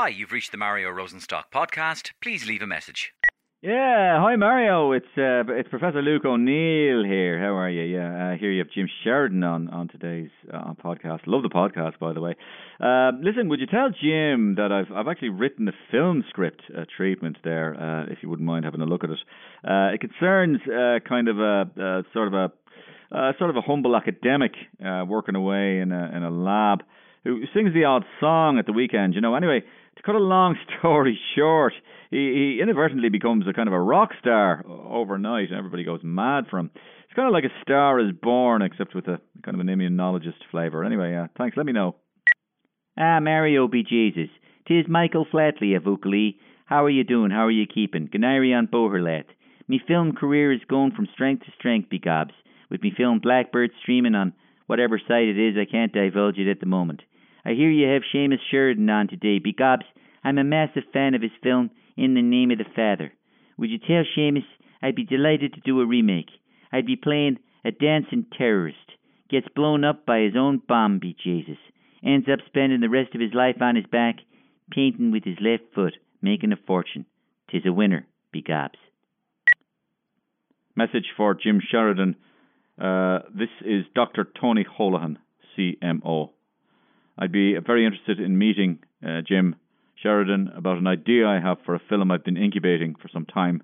Hi, you've reached the Mario Rosenstock podcast. Please leave a message. Yeah, hi Mario. It's uh, it's Professor Luke O'Neill here. How are you? Yeah, uh, here you have Jim Sheridan on on today's uh, podcast. Love the podcast, by the way. Uh, listen, would you tell Jim that I've I've actually written a film script uh, treatment there, uh, if you wouldn't mind having a look at it. Uh, it concerns uh, kind of a uh, sort of a uh, sort of a humble academic uh, working away in a in a lab who sings the odd song at the weekend. You know, anyway to cut a long story short, he, he inadvertently becomes a kind of a rock star overnight, and everybody goes mad for him. It's kind of like a star is born, except with a kind of an immunologist flavour. Anyway, uh, thanks. Let me know. Ah, Mario be Jesus. Tis Michael Flatley of Uckley. How are you doing? How are you keeping? Ganari on Boherlet. Me film career is going from strength to strength, begobs. With me film Blackbird streaming on whatever site it is, I can't divulge it at the moment. I hear you have Seamus Sheridan on today. Begobs, I'm a massive fan of his film In the Name of the Father. Would you tell Seamus I'd be delighted to do a remake? I'd be playing a dancing terrorist. Gets blown up by his own bomb, be Jesus. Ends up spending the rest of his life on his back, painting with his left foot, making a fortune. Tis a winner, begobs. Message for Jim Sheridan. Uh, this is Dr. Tony Holohan, CMO. I'd be very interested in meeting uh, Jim Sheridan about an idea I have for a film I've been incubating for some time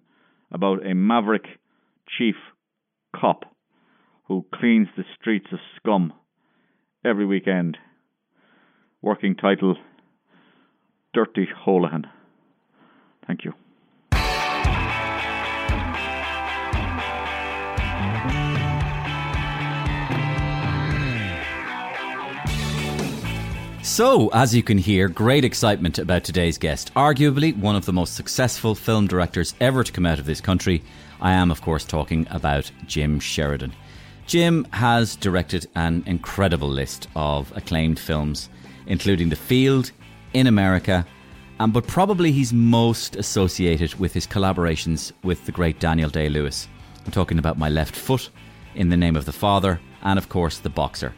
about a maverick chief cop who cleans the streets of scum every weekend. Working title Dirty Holohan. Thank you. So, as you can hear, great excitement about today's guest. Arguably one of the most successful film directors ever to come out of this country. I am, of course, talking about Jim Sheridan. Jim has directed an incredible list of acclaimed films, including The Field, In America, um, but probably he's most associated with his collaborations with the great Daniel Day Lewis. I'm talking about My Left Foot, In the Name of the Father, and of course, The Boxer.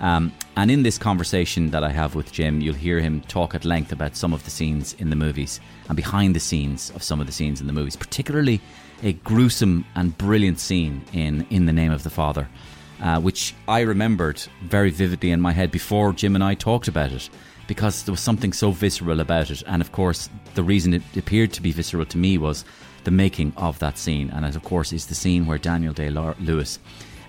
Um, and in this conversation that I have with Jim, you'll hear him talk at length about some of the scenes in the movies and behind the scenes of some of the scenes in the movies, particularly a gruesome and brilliant scene in In the Name of the Father, uh, which I remembered very vividly in my head before Jim and I talked about it because there was something so visceral about it. And of course, the reason it appeared to be visceral to me was the making of that scene. And it, of course, is the scene where Daniel Day Lewis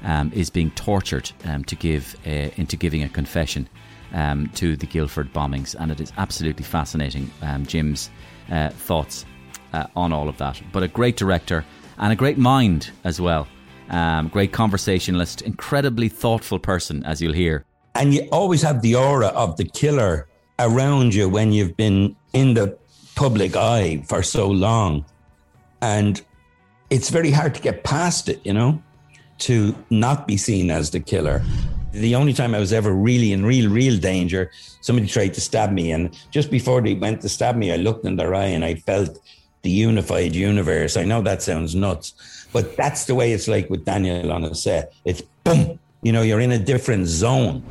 um, is being tortured um, to give uh, into giving a confession um, to the Guildford bombings, and it is absolutely fascinating. Um, Jim's uh, thoughts uh, on all of that, but a great director and a great mind as well. Um, great conversationalist, incredibly thoughtful person, as you'll hear. And you always have the aura of the killer around you when you've been in the public eye for so long. And it's very hard to get past it, you know? To not be seen as the killer. The only time I was ever really in real, real danger, somebody tried to stab me. And just before they went to stab me, I looked in their eye and I felt the unified universe. I know that sounds nuts, but that's the way it's like with Daniel on a set. It's boom, you know, you're in a different zone.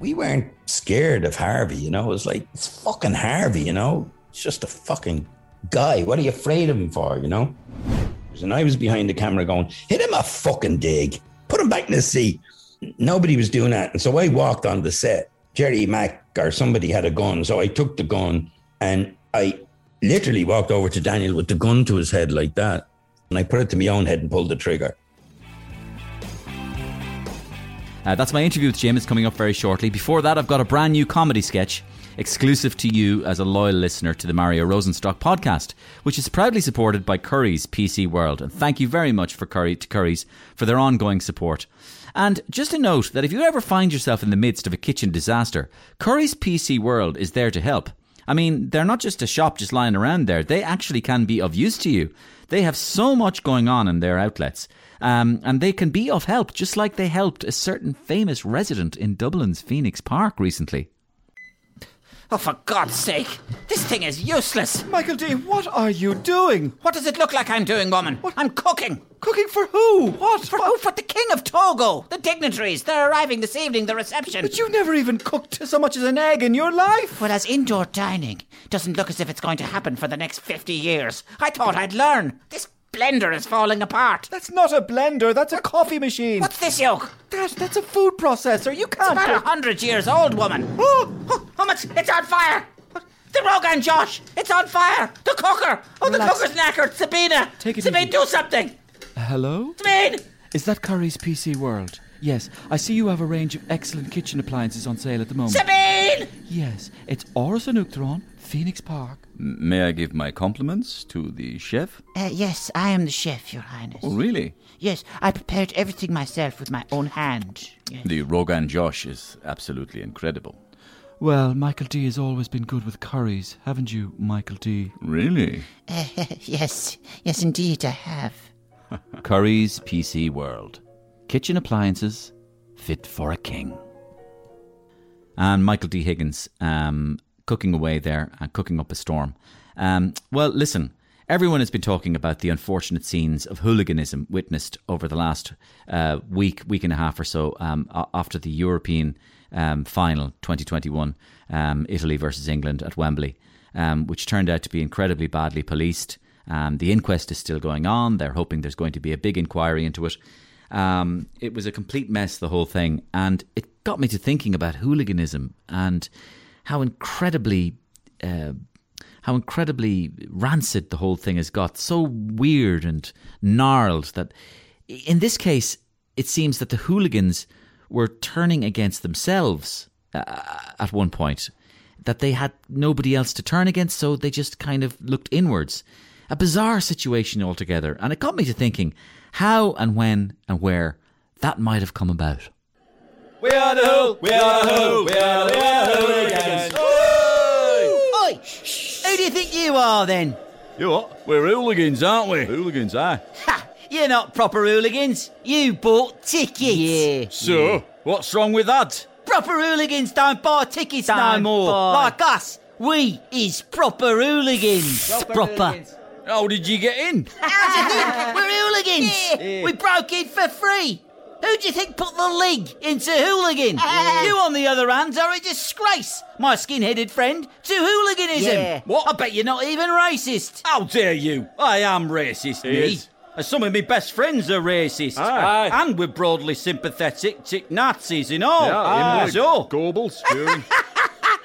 We weren't scared of Harvey, you know, it was like, it's fucking Harvey, you know, it's just a fucking guy. What are you afraid of him for, you know? And I was behind the camera going, hit him a fucking dig, put him back in the seat. Nobody was doing that. And so I walked on the set. Jerry Mack or somebody had a gun. So I took the gun and I literally walked over to Daniel with the gun to his head like that. And I put it to my own head and pulled the trigger. Uh, that's my interview with Jim. It's coming up very shortly. Before that, I've got a brand new comedy sketch exclusive to you as a loyal listener to the Mario Rosenstock podcast, which is proudly supported by Curry's PC World. And thank you very much for Curry to Curry's for their ongoing support. And just a note that if you ever find yourself in the midst of a kitchen disaster, Curry's PC World is there to help. I mean, they're not just a shop just lying around there. They actually can be of use to you. They have so much going on in their outlets. Um, and they can be of help, just like they helped a certain famous resident in Dublin's Phoenix Park recently. Oh, for God's sake! This thing is useless! Michael D, what are you doing? What does it look like I'm doing, woman? I'm cooking! Cooking for who? What? For who? For the King of Togo! The dignitaries! They're arriving this evening, the reception! But you've never even cooked so much as an egg in your life! But as indoor dining doesn't look as if it's going to happen for the next 50 years, I thought I'd learn. This blender is falling apart. That's not a blender, that's a coffee machine. What's this yoke? That, that's a food processor. You can't. It's about a hundred years old, woman. Oh, oh, oh, it's, it's on fire! The Rogan Josh! It's on fire! The cooker! Oh, the Relax. cooker's knackered! Sabina! Take it Sabine, easy. do something! Hello? Sabine! Is that Curry's PC World? Yes, I see you have a range of excellent kitchen appliances on sale at the moment. Sabine! Yes, it's Áras Uachtaráin, Phoenix Park. May I give my compliments to the chef? Uh, yes, I am the chef, Your Highness. Oh, really? Yes, I prepared everything myself with my own hand. Yes. The Rogan Josh is absolutely incredible. Well, Michael D has always been good with curries, haven't you, Michael D? Really? Uh, yes, yes, indeed, I have. Curry's PC World. Kitchen appliances fit for a king. And Michael D. Higgins um, cooking away there and cooking up a storm. Um, well, listen, everyone has been talking about the unfortunate scenes of hooliganism witnessed over the last uh, week, week and a half or so um, after the European um, final 2021, um, Italy versus England at Wembley, um, which turned out to be incredibly badly policed. Um, the inquest is still going on. They're hoping there's going to be a big inquiry into it. Um, it was a complete mess, the whole thing, and it got me to thinking about hooliganism and how incredibly, uh, how incredibly rancid the whole thing has got. So weird and gnarled that, in this case, it seems that the hooligans were turning against themselves uh, at one point. That they had nobody else to turn against, so they just kind of looked inwards. A bizarre situation altogether, and it got me to thinking how and when and where that might have come about. We are the who, we are the who, we are the, we are the hooligans. Oi! Who do you think you are then? You what? We're hooligans, aren't we? Hooligans, aye. Ha! You're not proper hooligans. You bought tickets. Yeah. So, what's wrong with that? Proper hooligans don't buy tickets no Don't more. buy. Like us. We is proper hooligans. Proper. How did you get in? How do you think? We're hooligans. We broke in for free. Who do you think put the link into hooligan? You, on the other hand, are a disgrace, my skin-headed friend, to hooliganism. Yeah. What? I bet you're not even racist. How dare you? I am racist, me. Yes. Uh, Some of my best friends are racist. Aye. And we're broadly sympathetic to Nazis and all. Yeah, Aye. So, Goebbels.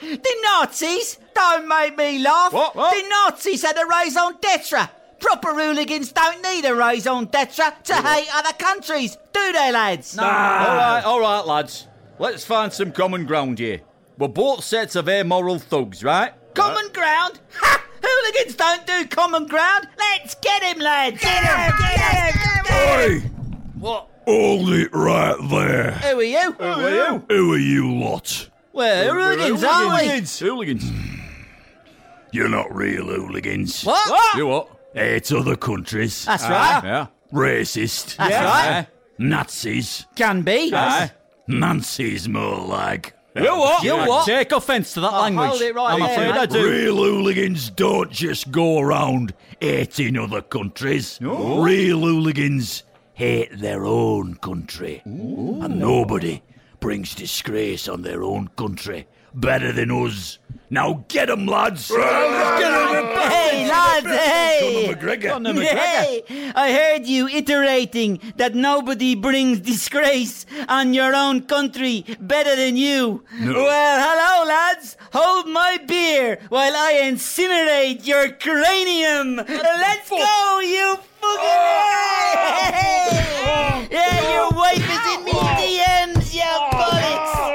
The Nazis? Don't make me laugh. What? What? The Nazis had a raison d'etre. Proper hooligans don't need a raison d'etre to hate other countries, do they, lads? all right, all right, lads. Let's find some common ground here. We're both sets of amoral thugs, right? Common ground? Ha! Hooligans don't do common ground. Let's get him, lads. Get him, get him, get him. What? Hold it right there. Who are you? Who are you? Who are you lot? We're hooligans, aren't we? Hooligans. Hooligans. You're not real hooligans. What? You what? Hate other countries. That's ah, right. Yeah. Racist. That's right. Nazis. Can be. Aye. Nancy's more like. You what? You what? Take offence to that oh, language. hold it right I'm there, afraid I mate. do. Real hooligans don't just go around hating other countries. Real hooligans hate their own country. And nobody brings disgrace on their own country better than us. Now get 'em, lads! Get 'em! Hey, lads, hey! Conor McGregor. Hey, I heard you iterating that nobody brings disgrace on your own country better than you. Well, hello, lads. Hold my beer while I incinerate your cranium. Let's go, you fucking. Hey! Yeah, your wife is in me DMs, you bollocks.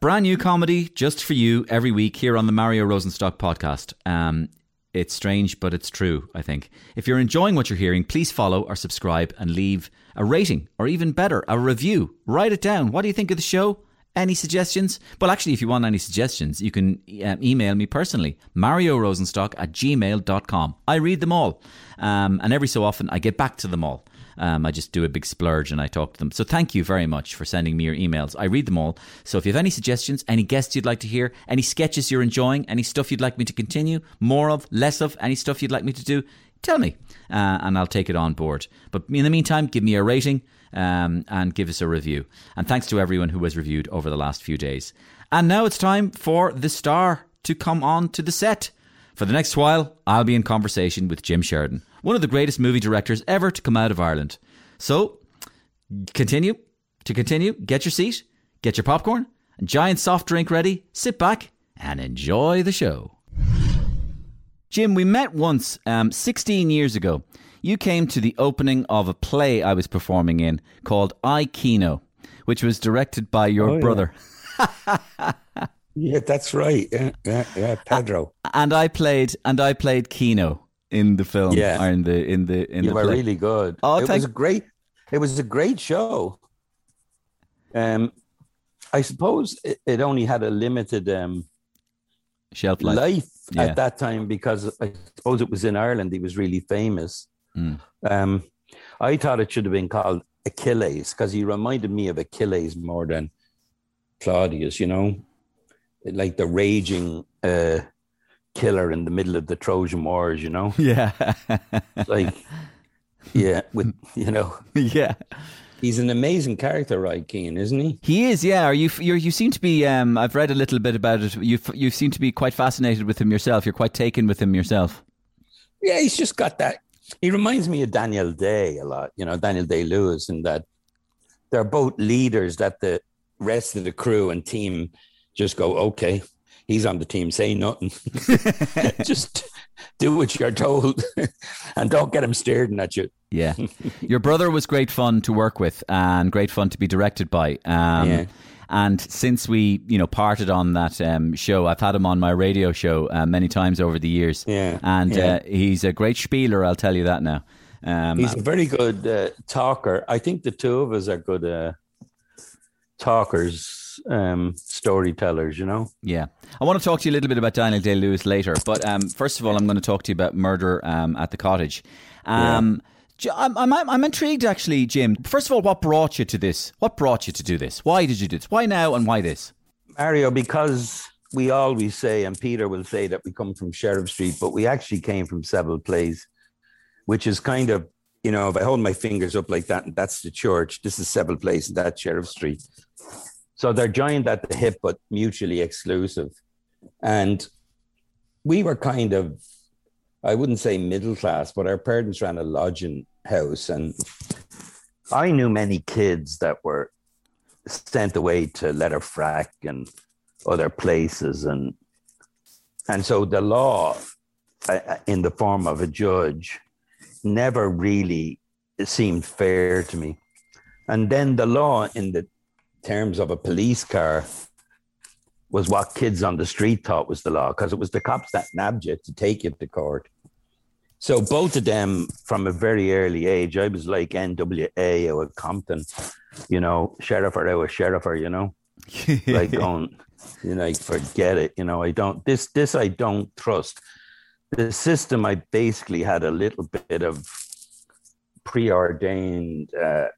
Brand new comedy just for you every week here on the Mario Rosenstock podcast. Um, it's strange, but it's true, I think. If you're enjoying what you're hearing, please follow or subscribe and leave a rating, or even better, a review. Write it down. What do you think of the show? Any suggestions? Well, actually, if you want any suggestions, you can um, email me personally, mario rosenstock at gmail.com. I read them all, um, and every so often I get back to them all. Um, I just do a big splurge and I talk to them. So thank you very much for sending me your emails. I read them all. So if you have any suggestions, any guests you'd like to hear, any sketches you're enjoying, any stuff you'd like me to continue, more of, less of, any stuff you'd like me to do, tell me, uh, and I'll take it on board. But in the meantime, give me a rating um, and give us a review. And thanks to everyone who has reviewed over the last few days. And now it's time for the star to come on to the set. For the next while, I'll be in conversation with Jim Sheridan, one of the greatest movie directors ever to come out of Ireland. So, continue to continue, get your seat, get your popcorn, and giant soft drink ready, sit back, and enjoy the show. Jim, we met once um, 16 years ago. You came to the opening of a play I was performing in called I Keano, which was directed by your Oh, brother. Yeah, that's right. Yeah, yeah, yeah Pedro. and I played and I played Keano in the film. Yeah. in the in the in you the were play. really good. Oh, it was a great. It was a great show. Um, I suppose it, it only had a limited um shelf life. life Yeah. at that time because I suppose it was in Ireland. He was really famous. Mm. Um, I thought it should have been called Achilles because he reminded me of Achilles more than Claudius. You know, like the raging uh, killer in the middle of the Trojan Wars. You know, Yeah, like yeah, with you know, yeah. he's an amazing character, right, Keane, isn't he? He is. Yeah. Are you? You you seem to be. Um, I've read a little bit about it. You you seem to be quite fascinated with him yourself. You're quite taken with him yourself. Yeah, he's just got that. He reminds me of Daniel Day a lot, you know, Daniel Day Lewis, and that they're both leaders that the rest of the crew and team just go, okay, he's on the team, say nothing. just do what you're told and don't get him staring at you. Yeah. Your brother was great fun to work with and great fun to be directed by. Um, Yeah. And since we, you know, parted on that um, show, I've had him on my radio show uh, many times over the years. Yeah, And yeah. Uh, he's a great spieler, I'll tell you that now. Um, He's a very good uh, talker. I think the two of us are good uh, talkers, um, storytellers, you know? Yeah. I want to talk to you a little bit about Daniel Day Lewis later. But um, first of all, I'm going to talk to you about Murder um, at the Cottage. Um, J- I'm, I'm, I'm intrigued, actually, Jim. First of all, what brought you to this? What brought you to do this? Why did you do this? Why now and why this? Mario, because we always say, and Peter will say that we come from Sheriff Street, but we actually came from Seville Place, which is kind of, you know, if I hold my fingers up like that, and that's the church, this is Seville Place, and that's Sheriff Street. So they're joined at the hip, but mutually exclusive. And we were kind of, I wouldn't say middle class, but our parents ran a lodging house. And I knew many kids that were sent away to Letterfrack and other places, and and so the law, uh, in the form of a judge, never really seemed fair to me. And then the law, in the terms of a police car, was what kids on the street thought was the law, because it was the cops that nabbed you to take you to court. So both of them, from a very early age, I was like NWA or Compton, you know, sheriff or our sheriff or, you know, like going, you know, like forget it, you know, I don't this this I don't trust. The system I basically had a little bit of preordained uh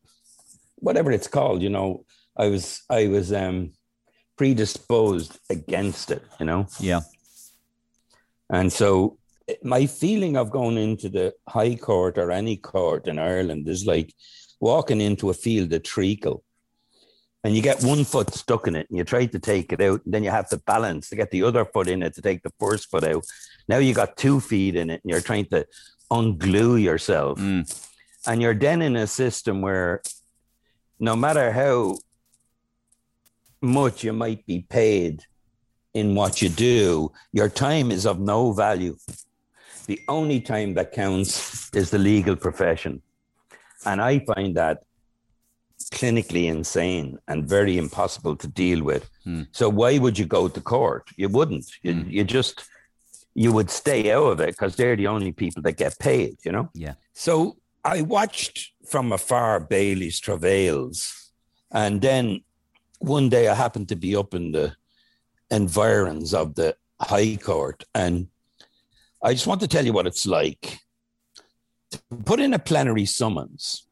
whatever it's called, you know, I was I was um predisposed against it, you know. Yeah. And so my feeling of going into the High Court or any court in Ireland is like walking into a field of treacle and you get one foot stuck in it and you try to take it out and then you have to balance to get the other foot in it to take the first foot out. Now you got two feet in it and you're trying to unglue yourself. And you're then in a system where no matter how much you might be paid in what you do, your time is of no value. The only time that counts is the legal profession. And I find that clinically insane and very impossible to deal with. Hmm. So why would you go to court? You wouldn't. You, hmm. you just you would stay out of it because they're the only people that get paid, you know? Yeah. So I watched from afar Bailey's travails. And then one day I happened to be up in the environs of the High Court. And I just want to tell you what it's like. To put in a plenary summons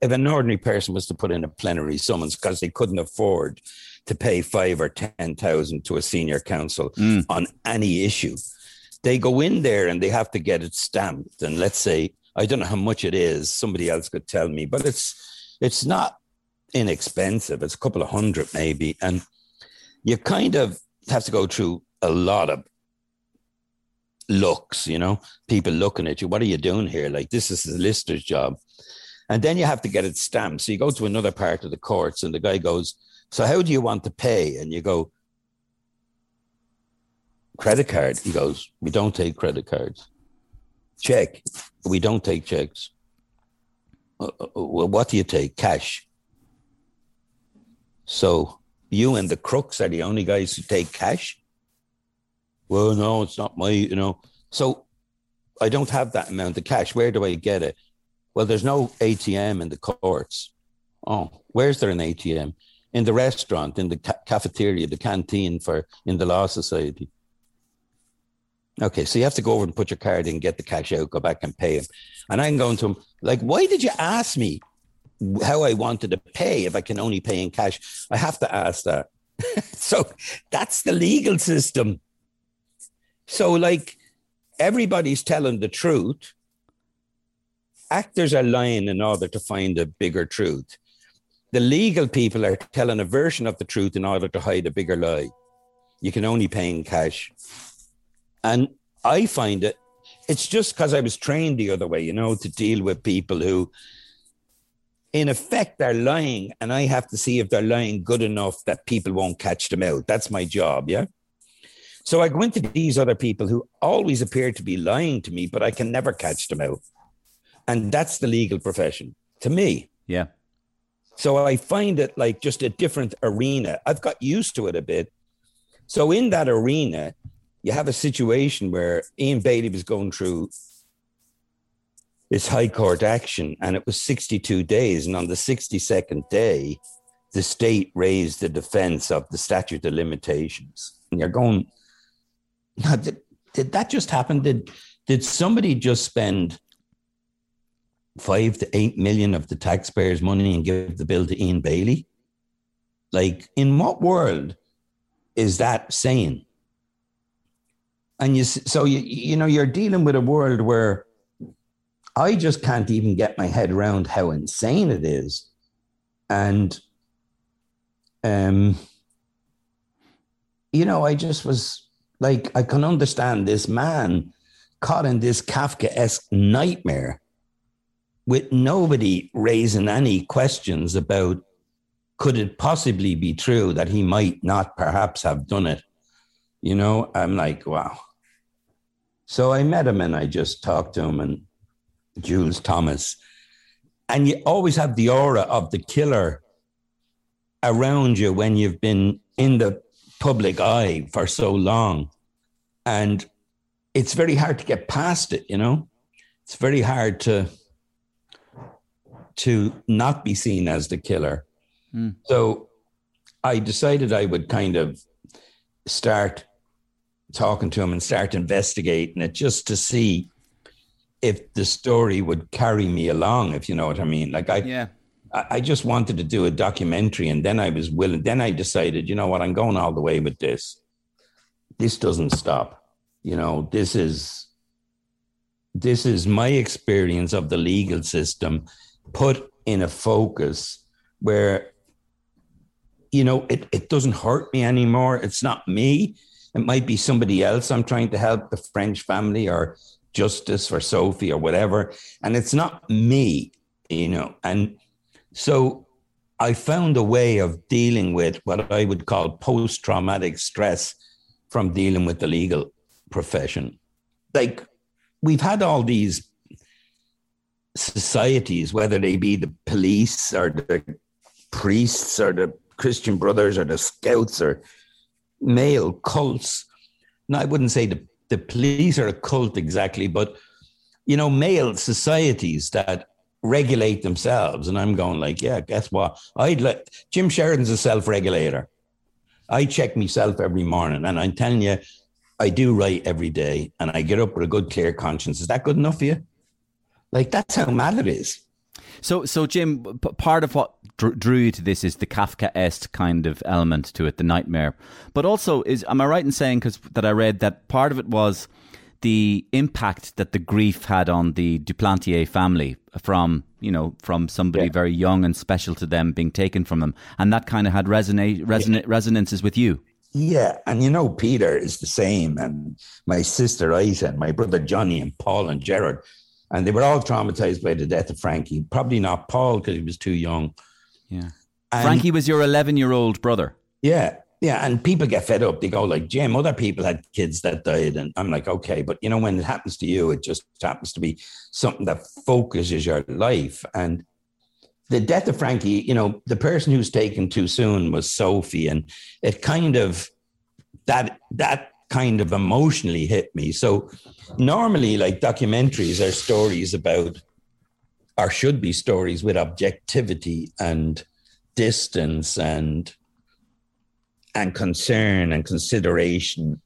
if an ordinary person was to put in a plenary summons because they couldn't afford to pay five or ten thousand to a senior counsel Mm. on any issue, they go in there and they have to get it stamped. And let's say I don't know how much it is. Somebody else could tell me, but it's it's not inexpensive. It's a couple of hundred maybe, and you kind of have to go through a lot of looks. You know, people looking at you. What are you doing here? Like this is the lister's job. And then you have to get it stamped. So you go to another part of the courts, and the guy goes, So how do you want to pay? And you go, Credit card. He goes, We don't take credit cards. Check. We don't take checks. "Uh, uh, Well, what do you take? Cash. So you and the crooks are the only guys who take cash? Well, no, it's not my, you know. So I don't have that amount of cash. Where do I get it? Well, there's no ATM in the courts. Oh, where's there an ATM? In the restaurant, in the ca- cafeteria, the canteen for in the law society. Okay, so you have to go over and put your card in, get the cash out, go back and pay him. And I'm going to him like, why did you ask me how I wanted to pay if I can only pay in cash? I have to ask that. so that's the legal system. So like everybody's telling the truth. Actors are lying in order to find a bigger truth. The legal people are telling a version of the truth in order to hide a bigger lie. You can only pay in cash. And I find it, it's just because I was trained the other way, you know, to deal with people who, in effect, they're lying. And I have to see if they're lying good enough that people won't catch them out. That's my job. Yeah. So I go into these other people who always appear to be lying to me, but I can never catch them out. And that's the legal profession to me. Yeah. So I find it like just a different arena. I've got used to it a bit. So in that arena, you have a situation where Ian Bailey was going through this high court action and it was 62 days. And on the 62nd day, the state raised the defense of the statute of limitations. And you're going, now, did, did that just happen? Did, did somebody just spend five to eight million of the taxpayers' money and give the bill to Ian Bailey? Like, in what world is that saying? And you, so you, you know, you're dealing with a world where I just can't even get my head around how insane it is, and, um, you know, I just was like, I can understand this man caught in this Kafka-esque nightmare with nobody raising any questions about could it possibly be true that he might not perhaps have done it you know? I'm like wow. So i met him and i just talked to him and jules thomas and you always have the aura of the killer around you when you've been in the public eye for so long and it's very hard to get past it you know it's very hard to to not be seen as the killer. Hmm. So I decided I would kind of start talking to him and start investigating it just to see if the story would carry me along, if you know what I mean. Like I, Yeah. I I just wanted to do a documentary, and then I was willing. Then I decided, you know what, I'm going all the way with this. This doesn't stop. You know, this is this is my experience of the legal system put in a focus where you know it, it doesn't hurt me anymore it's not me it might be somebody else i'm trying to help the french family or justice for sophie or whatever. And it's not me you know. And so i found a way of dealing with what i would call post-traumatic stress from dealing with the legal profession. Like we've had all these societies, whether they be the police or the priests or the Christian brothers or the scouts or male cults. Now, I wouldn't say the, the police are a cult exactly, but you know, male societies that regulate themselves. And I'm going like, yeah, guess what? I'd like Jim Sheridan's a self-regulator. I check myself every morning, and I'm telling you, I do right every day, and I get up with a good, clear conscience. Is that good enough for you? Like that's how mad it is. So, so Jim, p- part of what drew you to this is the Kafka-esque kind of element to it, the nightmare. But also, is am I right in saying because that I read that part of it was the impact that the grief had on the Duplantier family from you know from somebody Yeah. very young and special to them being taken from them, and that kind of had resonate resonate resonances with you. Yeah, and you know Peter is the same, and my sister Isa, and my brother Johnny, and Paul and Gerard, and they were all traumatized by the death of Frankie. Probably not Paul because he was too young. Yeah, And- Frankie was your eleven-year-old brother. Yeah, yeah, and people get fed up. They go like, "Jim, other people had kids that died," and I'm like, "Okay," but you know, when it happens to you, it just happens to be something that focuses your life. And the death of Frankie, you know, the person who's taken too soon was Sophie, and it kind of that that kind of emotionally hit me. So normally, like documentaries are stories about, or should be stories with objectivity and distance and and concern and consideration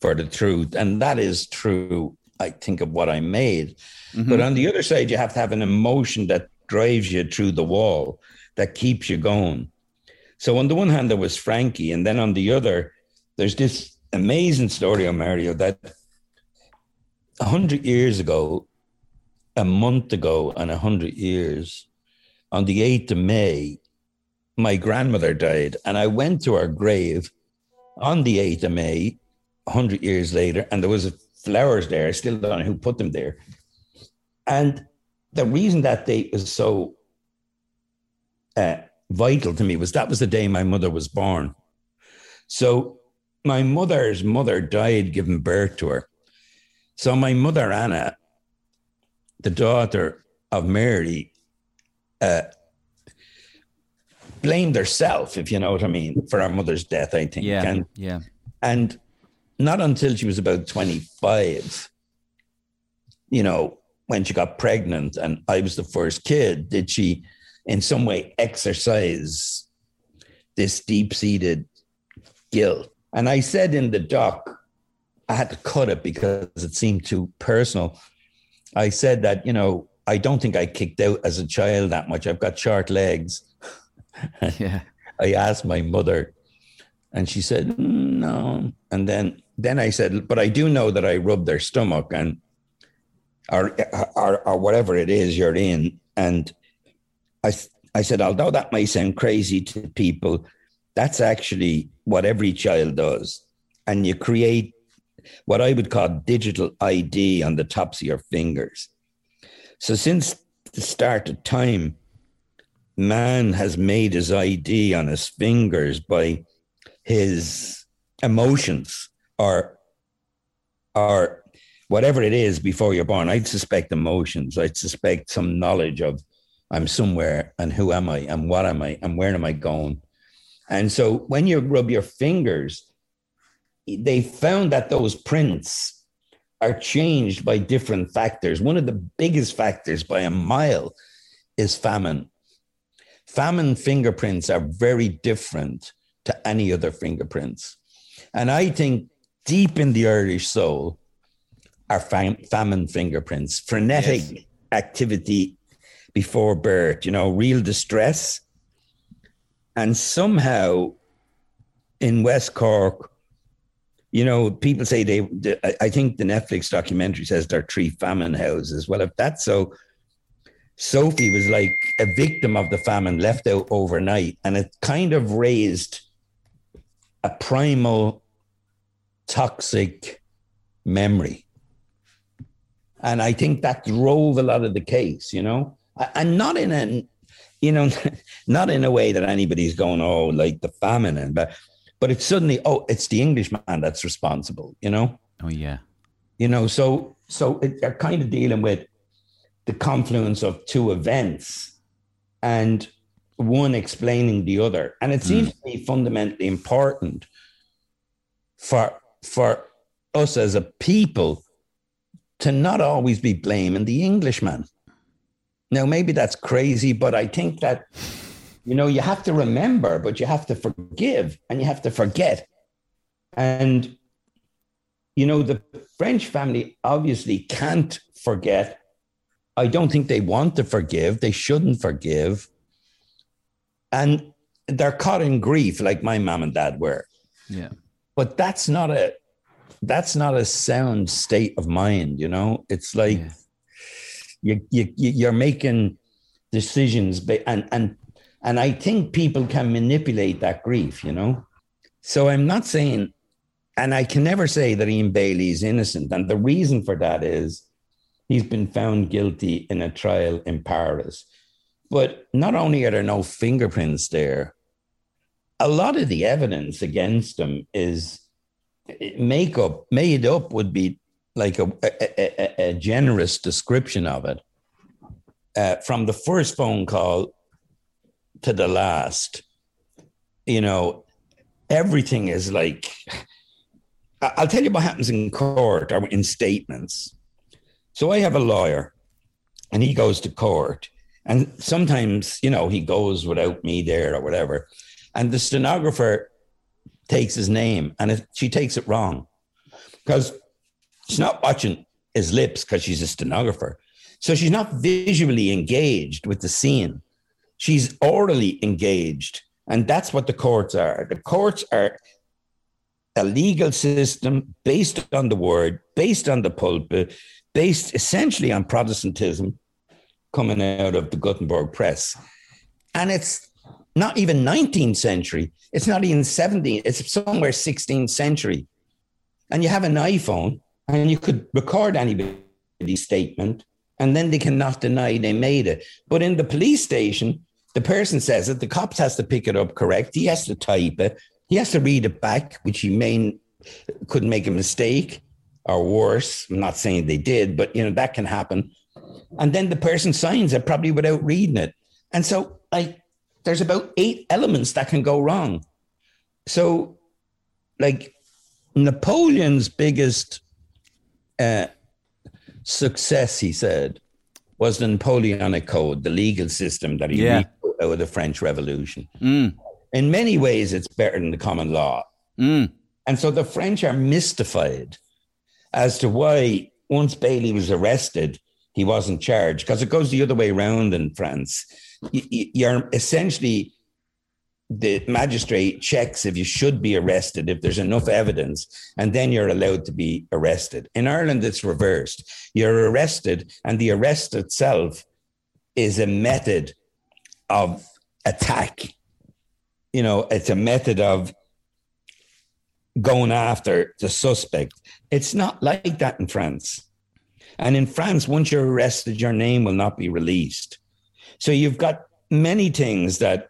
for the truth. And that is true, I think, of what I made. Mm-hmm. But on the other side, you have to have an emotion that drives you through the wall, that keeps you going. So on the one hand, there was Frankie, and then on the other, there's this amazing story of Mario that a hundred years ago, a month ago, and a hundred years, on the 8th of May, my grandmother died, and I went to her grave on the 8th of May, 100 years later, and there was flowers there. I still don't know who put them there. And the reason that date was so uh, vital to me was that was the day my mother was born. So my mother's mother died giving birth to her. So my mother, Anna, the daughter of Mary, uh, blamed herself, if you know what I mean, for her mother's death, I think. Yeah, And, yeah. and not until she was about 25, you know, when she got pregnant and I was the first kid, did she in some way exercise this deep seated guilt. And I said in the doc, I had to cut it because it seemed too personal. I said that, you know, I don't think I kicked out as a child that much. I've got short legs. Yeah. I asked my mother, and she said "Mm, no. And then then I said, but I do know that I rubbed their stomach and or or, or whatever it is you're in. And I I said, although that may sound crazy to people, that's actually what every child does. And you create what I would call digital ID on the tops of your fingers. So since the start of time, man has made his ID on his fingers by his emotions or or whatever it is before you're born. I'd suspect emotions. I'd suspect some knowledge of I'm somewhere and who am I and what am I and where am I going. And so when you rub your fingers, they found that those prints are changed by different factors. One of the biggest factors by a mile is famine. Famine fingerprints are very different to any other fingerprints. And I think deep in the Irish soul are fam- famine fingerprints, frenetic activity before birth, you know, real distress. And somehow in West Cork, you know, people say they, the, I- think the Netflix documentary says there are three famine houses. Well, if that's so, Sophie was like a victim of the famine left out overnight, and it kind of raised a primal, toxic memory. And I think that drove a lot of the case, you know, and not in a, you know, not in a way that anybody's going, oh, like the famine, and but, but it's suddenly, oh, it's the Englishman that's responsible, you know? Oh yeah. you know so so it, they're kind of dealing with the confluence of two events and one explaining the other. And it seems mm. to be fundamentally important for for us as a people to not always be blaming the englishman now maybe that's crazy but i think that you know you have to remember but you have to forgive and you have to forget and you know, the French family obviously can't forget I don't think they want to forgive. They shouldn't forgive. And they're caught in grief like my mom and dad were. Yeah. But that's not a that's not a sound state of mind, you know? It's like Yeah. You, you you- you're making decisions and and and I think people can manipulate that grief, you know. So I'm not saying, and I can never say that Ian Bailey is innocent, and the reason for that is he's been found guilty in a trial in Paris. But not only are there no fingerprints there, a lot of the evidence against him is eh, makeup made up would be like a, a, a, a generous description of it. Uh, from the first phone call to the last you know everything is like i'll tell you what happens in court or in statements. So i have a lawyer and he goes to court and sometimes you know he goes without me there or whatever. And the stenographer takes his name and it, she takes it wrong because she's not watching his lips because she's a stenographer. So she's not visually engaged with the scene. She's orally engaged. And that's what the courts are. The courts are a legal system based on the word, based on the pulpit, based essentially on Protestantism coming out of the Gutenberg press. And it's not even 19th century. It's not even 17th. It's somewhere 16th century. And you have an iPhone and you could record anybody's statement and then they cannot deny they made it. But in the police station, the person says it, the cops has to pick it up correct. He has to type it. He has to read it back, which he may could make a mistake or worse. I'm not saying they did, but you know, that can happen. And then the person signs it probably without reading it. And so like there's about eight elements that can go wrong. So like Napoleon's biggest uh, success, he said, was the Napoleonic Code, the legal system that he Yeah. out of the French Revolution. Mm. In many ways, it's better than the common law. Mm. And so the French are mystified as to why, once Bailey was arrested, he wasn't charged, because it goes the other way around in France. You're essentially the magistrate checks if you should be arrested, if there's enough evidence, and then you're allowed to be arrested. In Ireland, it's reversed. You're arrested, and the arrest itself is a method of attack. You know, it's a method of going after the suspect. It's not like that in France. And in France, once you're arrested, your name will not be released. So you've got many things that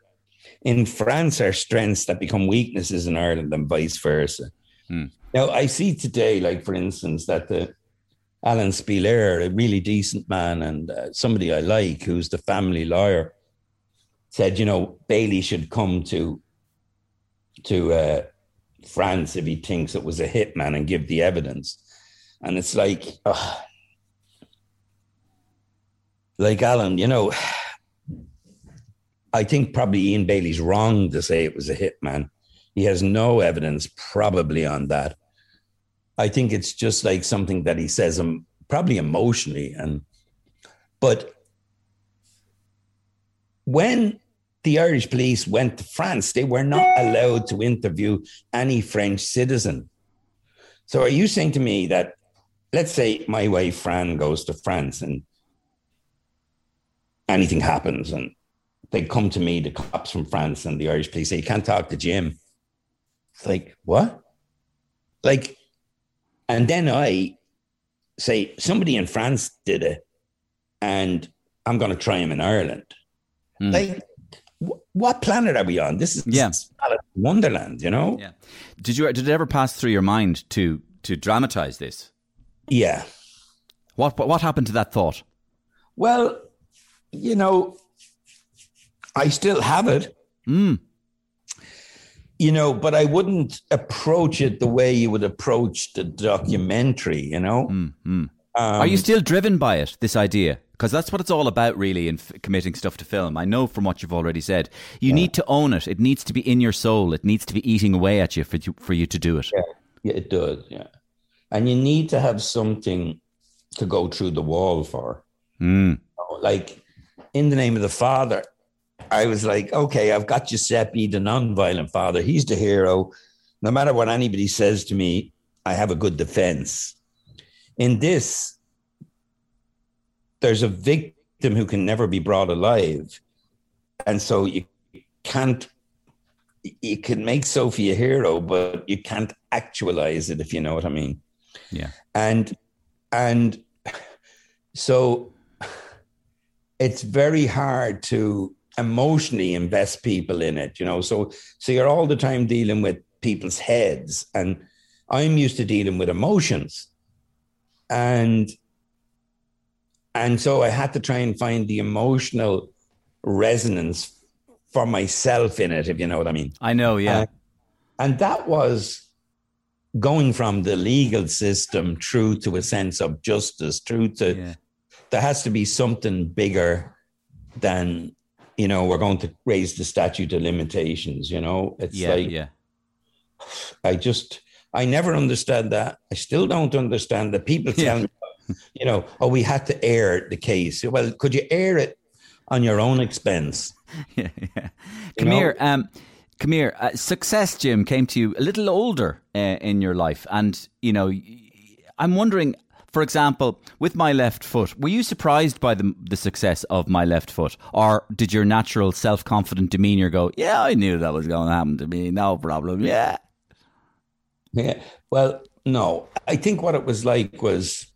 in France are strengths that become weaknesses in Ireland and vice versa. Hmm. Now, I see today, like for instance, that the Alan Spilliaert, a really decent man and uh, somebody I like, who's the family lawyer, said, you know, Bailey should come to to uh, France if he thinks it was a hitman and give the evidence. And it's like, like Alan, you know, I think probably Ian Bailey's wrong to say it was a hitman. He has no evidence, probably, on that. I think it's just like something that he says, um, probably emotionally. And but when the Irish police went to France, they were not allowed to interview any French citizen. So are you saying to me that, let's say my wife Fran goes to France and anything happens and they come to me, the cops from France and the Irish police say, you can't talk to Jim. It's like, what? Like, and then I say, somebody in France did it and I'm going to try him in Ireland. Hmm. Like, wh- what planet are we on? This is Yeah. Wonderland, you know? Yeah. Did you did it ever pass through your mind to to dramatize this? Yeah. What, what happened to that thought? Well, you know, I still have it. Mm. You know, but I wouldn't approach it the way you would approach the documentary, you know? Mm, mm. Um, Are you still driven by it? This idea, because that's what it's all about, really, in f- committing stuff to film. I know from what you've already said, you need to own it. It needs to be in your soul. It needs to be eating away at you for you, for you to do it. Yeah, yeah, it does. Yeah, and you need to have something to go through the wall for. Mm. Like in the name of the Father, I was like, okay, I've got Giuseppe, the non-violent father. He's the hero. No matter what anybody says to me, I have a good defense. In this, there's a victim who can never be brought alive. And so you can't, you can make Sophie a hero, but you can't actualize it, if you know what I mean. Yeah. And, and so it's very hard to emotionally invest people in it, you know. So so you're all the time dealing with people's heads. And I'm used to dealing with emotions. And and so I had to try and find the emotional resonance for myself in it, if you know what I mean. I know, yeah. Uh, and that was going from the legal system through to a sense of justice, through to Yeah. there has to be something bigger than you know we're going to raise the statute of limitations you know it's Yeah, like yeah. i just i never understand that i still don't understand that people tell me you know oh we had to air the case well could you air it on your own expense yeah, yeah. Come here, um, come here. Uh, success, Jim, came to you a little older uh, in your life, and you know, I'm wondering. For example, with my left foot, were you surprised by the the success of my left foot, or did your natural self confident demeanor go, "Yeah, I knew that was going to happen to me, no problem." Yeah, Yeah. Well, no. I think what it was like was,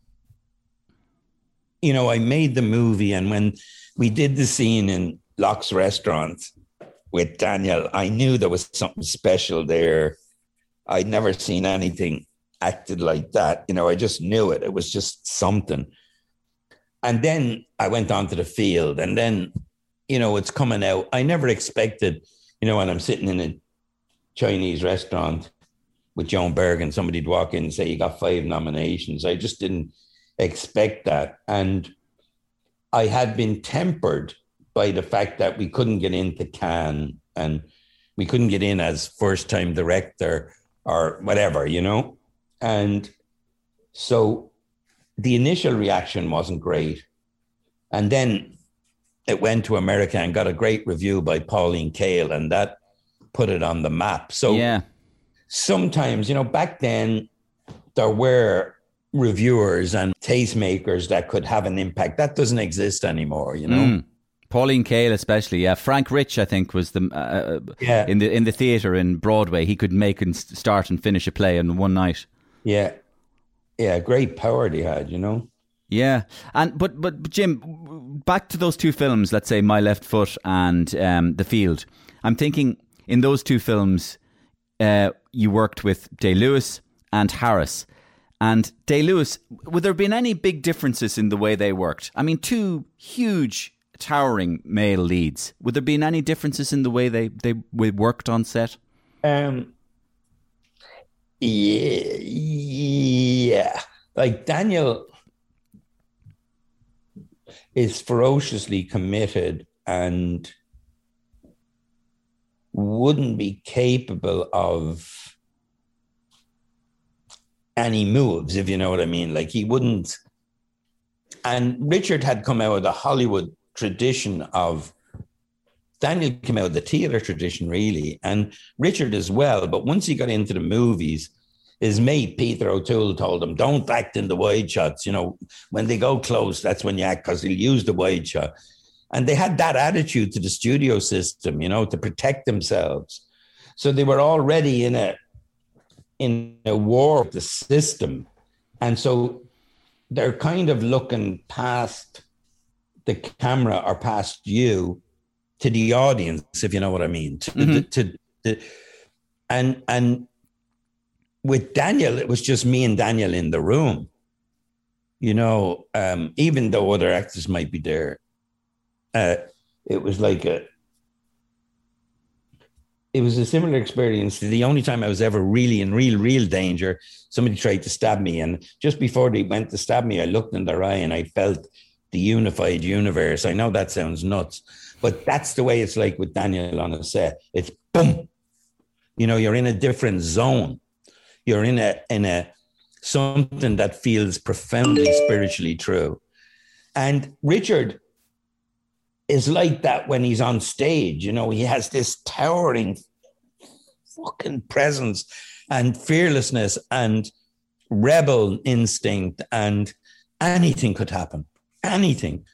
you know, I made the movie, and when we did the scene in Locke's restaurant with Daniel, I knew there was something special there. I'd never seen anything acted like that. You know, I just knew it. It was just something. And then I went onto the field, and then, you know, it's coming out. I never expected, you know, when I'm sitting in a Chinese restaurant with Joan Bergin, somebody'd walk in and say, You got five nominations. I just didn't expect that. And I had been tempered by the fact that we couldn't get into Cannes and we couldn't get in as first time director or whatever, you know? And so the initial reaction wasn't great. And then it went to America and got a great review by Pauline Kael, and that put it on the map. So yeah, sometimes, you know, back then there were reviewers and tastemakers that could have an impact. That doesn't exist anymore, you know. Mm. Pauline Kael, especially. Yeah, Frank Rich, I think, was the uh, Yeah. in the in the theater in Broadway. He could make and start and finish a play in one night. Yeah. Yeah, great power they had, you know. Yeah, and but but Jim, back to those two films. Let's say My Left Foot and um, The Field. I'm thinking in those two films, uh, you worked with Day Lewis and Harris. And Day Lewis, would there have been any big differences in the way they worked? I mean, two huge, towering male leads. Would there have been any differences in the way they they worked on set? Um yeah, yeah. Like Daniel is ferociously committed and wouldn't be capable of any moves, if you know what I mean. Like he wouldn't. And Richard had come out of the Hollywood tradition of Daniel came out of the theater tradition, really, and Richard as well. But once he got into the movies, his mate Peter O'Toole told him, "Don't act in the wide shots. You know, when they go close, that's when you act because he'll use the wide shot." And they had that attitude to the studio system, you know, to protect themselves. So they were already in a in a war with the system, and so they're kind of looking past the camera or past you to the audience, if you know what I mean. To, Mhm. to, to, and and with Daniel, it was just me and Daniel in the room. You know, um, even though other actors might be there, uh, it was like a. It was a similar experience. to The only time I was ever really in real, real danger, somebody tried to stab me, and just before they went to stab me, I looked in their eye and I felt the unified universe. I know that sounds nuts, but that's the way it's like with Daniel on a set. It's boom. You know, you're in a different zone. You're in a in a something that feels profoundly spiritually true. And Richard is like that when he's on stage. You know, he has this towering fucking presence and fearlessness and rebel instinct, and anything could happen. Anything.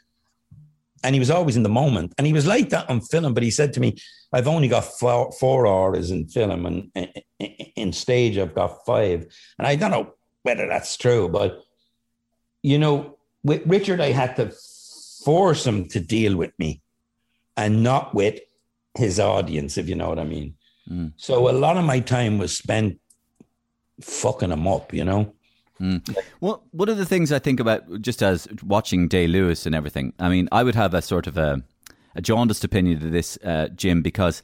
And he was always in the moment. And he was like that on film, but he said to me, I've only got four, four hours in film, and eh, eh, eh, in stage, I've got five. And I don't know whether that's true, but you know, with Richard, I had to force him to deal with me and not with his audience, if you know what I mean. Mm. So a lot of my time was spent fucking him up, you know. Mm. Well, one of the things I think about just as watching Day Lewis and everything, I mean, I would have a sort of a, a jaundiced opinion of this, uh, Jim, because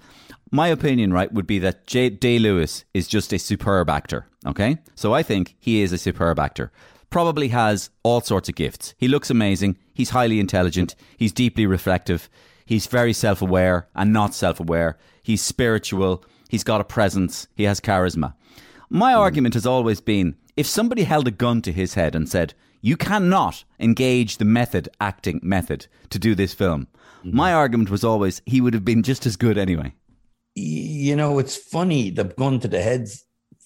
my opinion, right, would be that J- Day Lewis is just a superb actor. Okay, so I think he is a superb actor. Probably has all sorts of gifts. He looks amazing. He's highly intelligent. He's deeply reflective. He's very self aware and not self aware. He's spiritual. He's got a presence. He has charisma. My mm. argument has always been if somebody held a gun to his head and said, You cannot engage the method acting method to do this film, mm-hmm. my argument was always he would have been just as good anyway. You know, it's funny the gun to the head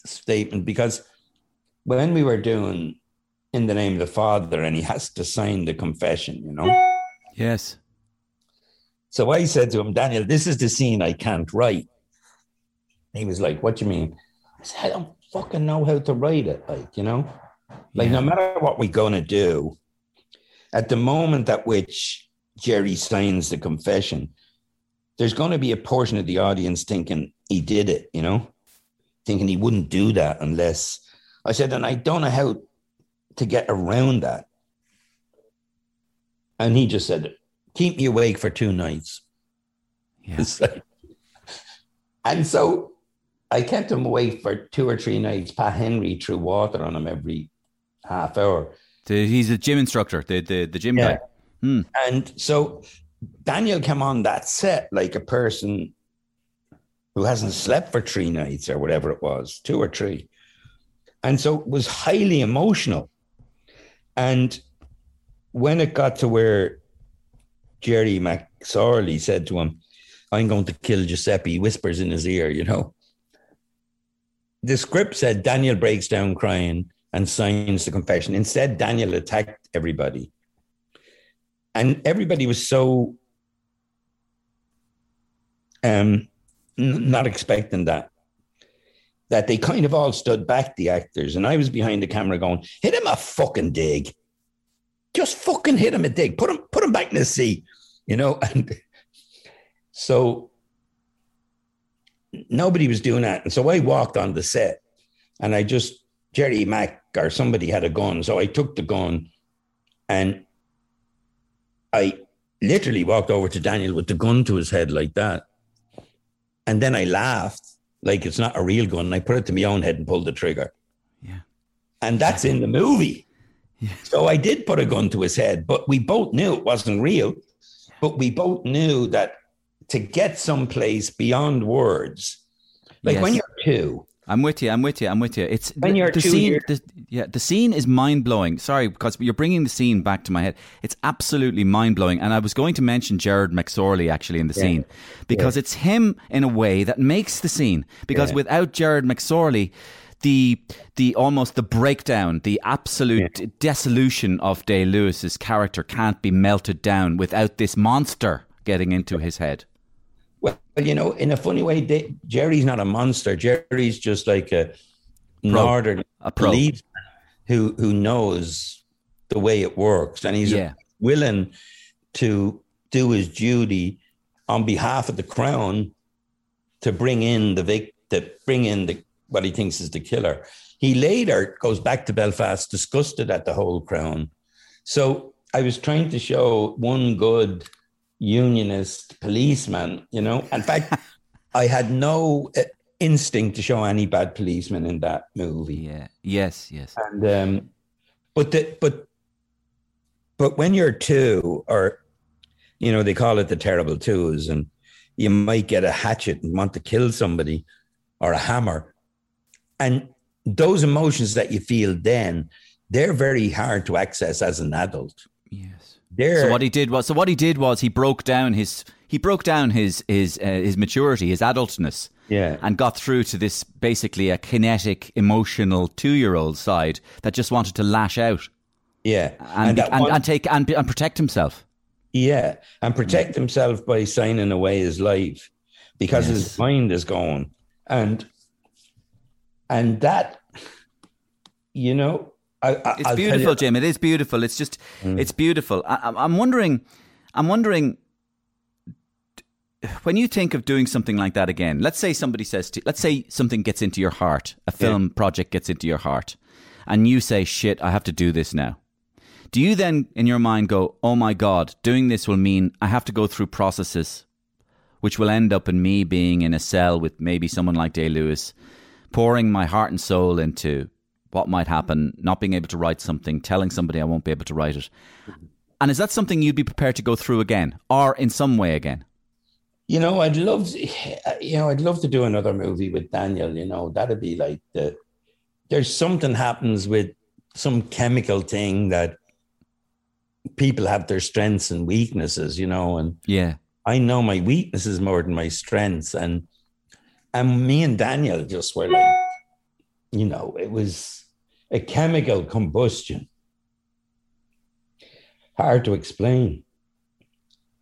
statement because when we were doing in the name of the Father and he has to sign the confession, you know? Yes. So I said to him, Daniel, this is the scene I can't write. He was like, What do you mean? I said, I don't fucking know how to write it, like, you know? Like, yeah. no matter what we're going to do, at the moment at which Jerry signs the confession, there's going to be a portion of the audience thinking he did it, you know, thinking he wouldn't do that unless I said, and I don't know how to get around that. And he just said, keep me awake for two nights. Yeah. and so I kept him awake for two or three nights. Pat Henry threw water on him every half hour. The, he's a gym instructor, the the, the gym yeah. guy. Hmm. And so Daniel came on that set like a person who hasn't slept for three nights or whatever it was, two or three. And so it was highly emotional. And when it got to where Jerry McSorley said to him, I'm going to kill Giuseppe, he whispers in his ear, you know. The script said Daniel breaks down crying and signs the confession. Instead, Daniel attacked everybody. And everybody was so um, n- not expecting that that they kind of all stood back, the actors. And I was behind the camera going, hit him a fucking dig just fucking hit him a dig, put him, put him back in the sea, you know. And so nobody was doing that. And so I walked on the set and I just, Jerry Mack or somebody had a gun. So I took the gun and I literally walked over to Daniel with the gun to his head like that. And then I laughed like it's not a real gun. And I put it to my own head and pulled the trigger. Yeah. And that's in the movie. So I did put a gun to his head, but we both knew it wasn't real. But we both knew that to get someplace beyond words, like yes. when you're two. I'm with you. I'm with you. I'm with you. It's when the, you're the two scene. The, yeah, the scene is mind blowing. Sorry, because you're bringing the scene back to my head. It's absolutely mind blowing. And I was going to mention Gerard McSorley actually in the yeah. scene because yeah. it's him in a way that makes the scene. Because yeah. without Gerard McSorley, the the almost the breakdown, the absolute yeah. dissolution of Day Lewis's character can't be melted down without this monster getting into his head. Well, you know, in a funny way, they, Jerry's not a monster. Jerry's just like a pro. northern a pro. who who knows the way it works, and he's yeah. willing to do his duty on behalf of the crown to bring in the vic to bring in the what he thinks is the killer. He later goes back to Belfast, disgusted at the whole crown. So I was trying to show one good unionist policeman, you know. In fact, I had no uh, instinct to show any bad policeman in that movie. Yeah. Yes. Yes. And um, but the but but when you're two, or you know, they call it the terrible twos, and you might get a hatchet and want to kill somebody, or a hammer, and those emotions that you feel then, they're very hard to access as an adult. Yes. There, So what he did was so what he did was he broke down his he broke down his his uh, his maturity, his adultness. Yeah. And got through to this basically a kinetic, emotional two year old side that just wanted to lash out yeah, and and, and, one- take and, and protect himself. Yeah, and protect himself by signing away his life because Yes. his mind is gone, and and that, you know, I, I, It's I'll beautiful, Mm. Jim. It is beautiful. It's just, it's beautiful. I, I'm- I'm wondering, I'm wondering, when you think of doing something like that again. Let's say somebody says to, let's say something gets into your heart, a film project gets into your heart, and you say, "Shit, I have to do this now." Do you then, in your mind, go, "Oh my God, doing this will mean I have to go through processes, which will end up in me being in a cell with maybe someone like Day Lewis, pouring my heart and soul into what might happen, not being able to write something, telling somebody I won't be able to write it. And is that something you'd be prepared to go through again, or in some way again? You know, I'd love, to, you know, I'd love to do another movie with Daniel. You know, that'd be like the. There's something happens with some chemical thing that people have their strengths and weaknesses. You know, and Yeah, I know my weaknesses more than my strengths, and and me and Daniel just were like, you know, it was a chemical combustion. Hard to explain.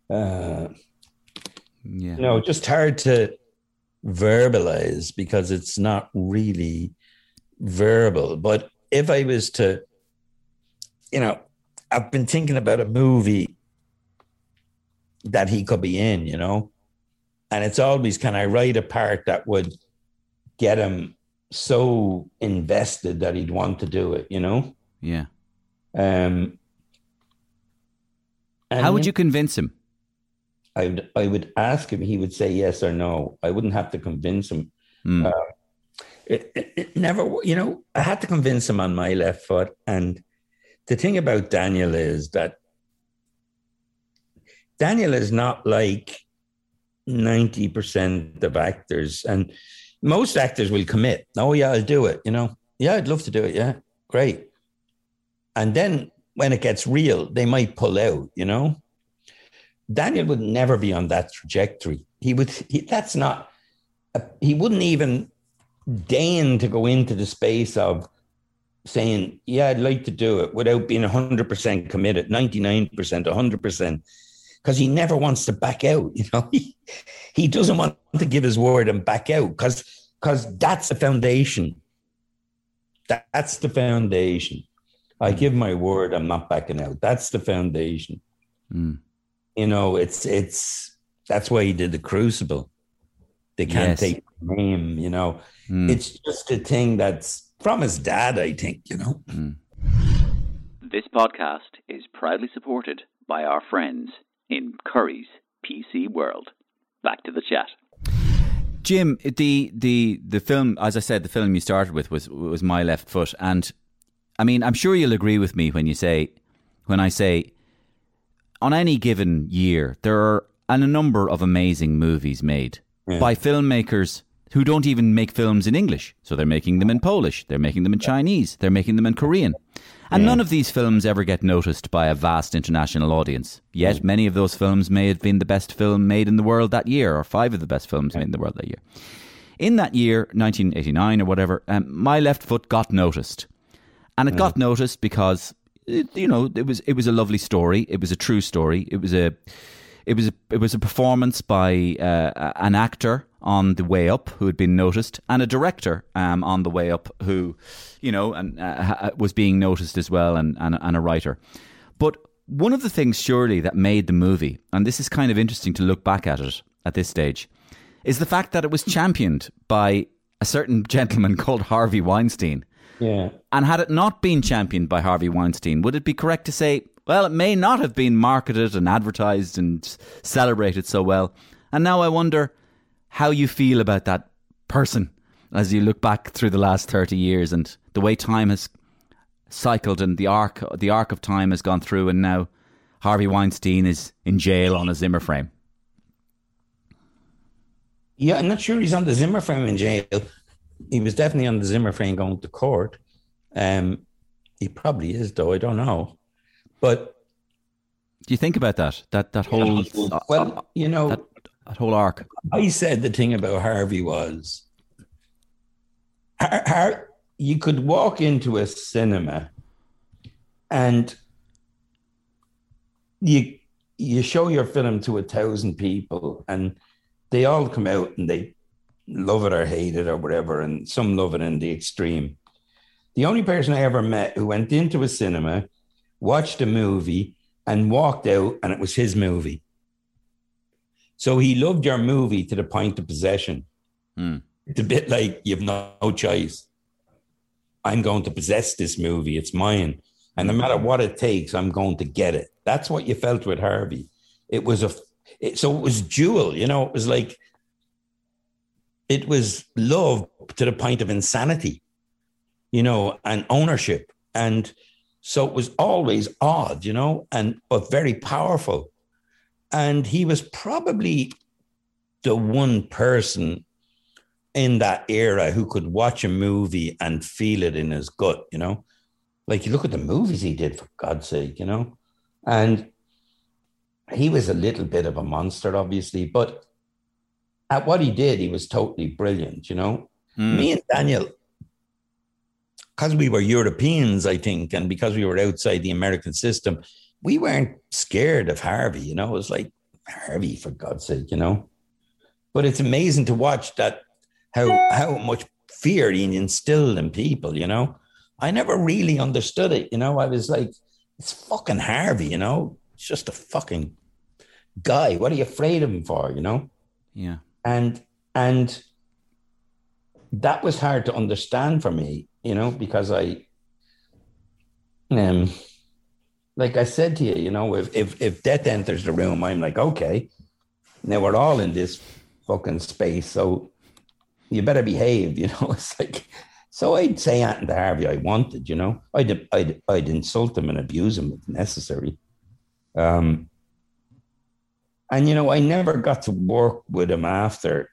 Uh, yeah. you know, just hard to verbalize because it's not really verbal. But if I was to, you know, I've been thinking about a movie that he could be in, you know, and it's always can I write a part that would get him so invested that he'd want to do it, you know? yeah. Um, How would you convince him? I would I would ask him. He would say yes or no. I wouldn't have to convince him. Hmm. Uh, it, it, it never, you know, I had to convince him on my left foot. And the thing about Daniel is that Daniel is not like ninety percent of actors, and most actors will commit. Oh yeah, I'll do it. You know, yeah, I'd love to do it. Yeah, great. And then when it gets real, they might pull out. You know. Daniel would never be on that trajectory. He would. He, that's not. A, he wouldn't even deign to go into the space of saying, "Yeah, I'd like to do it," without being hundred percent committed, ninety nine percent, hundred percent, because he never wants to back out. You know, he, he doesn't want to give his word and back out because because that's the foundation. That, that's the foundation. I give my word. I'm not backing out. That's the foundation Mm. you know, it's it's that's why he did the crucible. They can't Yes. take the name, you know. Mm. It's just a thing that's from his dad, I think, you know. This podcast is proudly supported by our friends in Currys PC World. Back to the chat. Jim, the the the film, as I said, the film you started with was was My Left Foot, and I mean, I'm sure you'll agree with me when you say, when I say, on any given year, there are a number of amazing movies made by filmmakers who don't even make films in English. So they're making them in Polish, they're making them in Chinese, they're making them in Korean. And none of these films ever get noticed by a vast international audience. Yet many of those films may have been the best film made in the world that year, or five of the best films made in the world that year. In that year, 1989 or whatever, um, My Left Foot got noticed. And it got noticed because, it, you know, it was, it was a lovely story. It was a true story. It was a, it was a, it was a performance by uh, an actor on the way up who had been noticed, and a director um, on the way up who, you know, and uh, was being noticed as well, and, and and a writer. But one of the things surely that made the movie, and this is kind of interesting to look back at it at this stage, is the fact that it was championed by a certain gentleman called Harvey Weinstein. Yeah. And had it not been championed by Harvey Weinstein, would it be correct to say, well, it may not have been marketed and advertised and celebrated so well? And now I wonder how you feel about that person as you look back through the last 30 years and the way time has cycled and the arc the arc of time has gone through and now Harvey Weinstein is in jail on a Zimmer frame. Yeah, I'm not sure he's on the Zimmer frame in jail. He was definitely on the Zimmer frame going to court. Um, he probably is, though. I don't know. But Do you think about that? That that whole well, you know, that, that whole arc. I said the thing about Harvey was, Har- Har- you could walk into a cinema, and you you show your film to a thousand people, and they all come out and they love it or hate it or whatever, and some love it in the extreme. The only person I ever met who went into a cinema, watched a movie, and walked out, and it was his movie. So he loved your movie to the point of possession. Hmm. It's a bit like you've no, no choice. I'm going to possess this movie. It's mine. And no matter what it takes, I'm going to get it. That's what you felt with Harvey. It was a, it, so it was dual, you know, it was like, it was love to the point of insanity, you know, and ownership. And so it was always odd, you know, and, but very powerful. And he was probably the one person in that era who could watch a movie and feel it in his gut, you know? Like you look at the movies he did, for God's sake, you know? And he was a little bit of a monster, obviously, but at what he did, he was totally brilliant, you know? Mm. Me and Daniel, because we were Europeans, I think, and because we were outside the American system, we weren't scared of Harvey, you know? It was like, Harvey, for God's sake, you know? But it's amazing to watch that how how much fear he instilled in people, you know. I never really understood it, you know. I was like, it's fucking Harvey, you know. It's just a fucking guy. What are you afraid of him for, you know? Yeah. And and that was hard to understand for me, you know, because I um like I said to you, you know, if if if death enters the room, I'm like, okay, now we're all in this fucking space, so you better behave, you know. It's like so I'd say anything to Harvey I wanted, you know. I'd I'd I'd insult him and abuse him if necessary. Um and you know, I never got to work with him after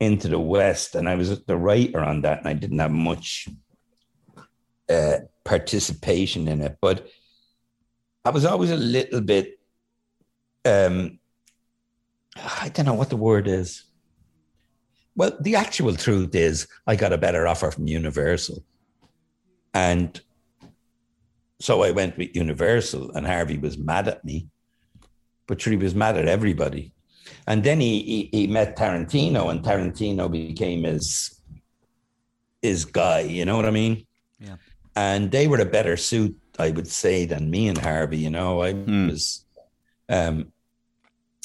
into the West, and I was the writer on that, and I didn't have much uh, participation in it. But I was always a little bit, um, I don't know what the word is. Well, the actual truth is, I got a better offer from Universal, and so I went with Universal, and Harvey was mad at me, but sure, he was mad at everybody. And then he, he, he met Tarantino, and Tarantino became his his guy. You know what I mean? Yeah. And they were a better suit, I would say, than me and Harvey. You know, I Hmm. was, um,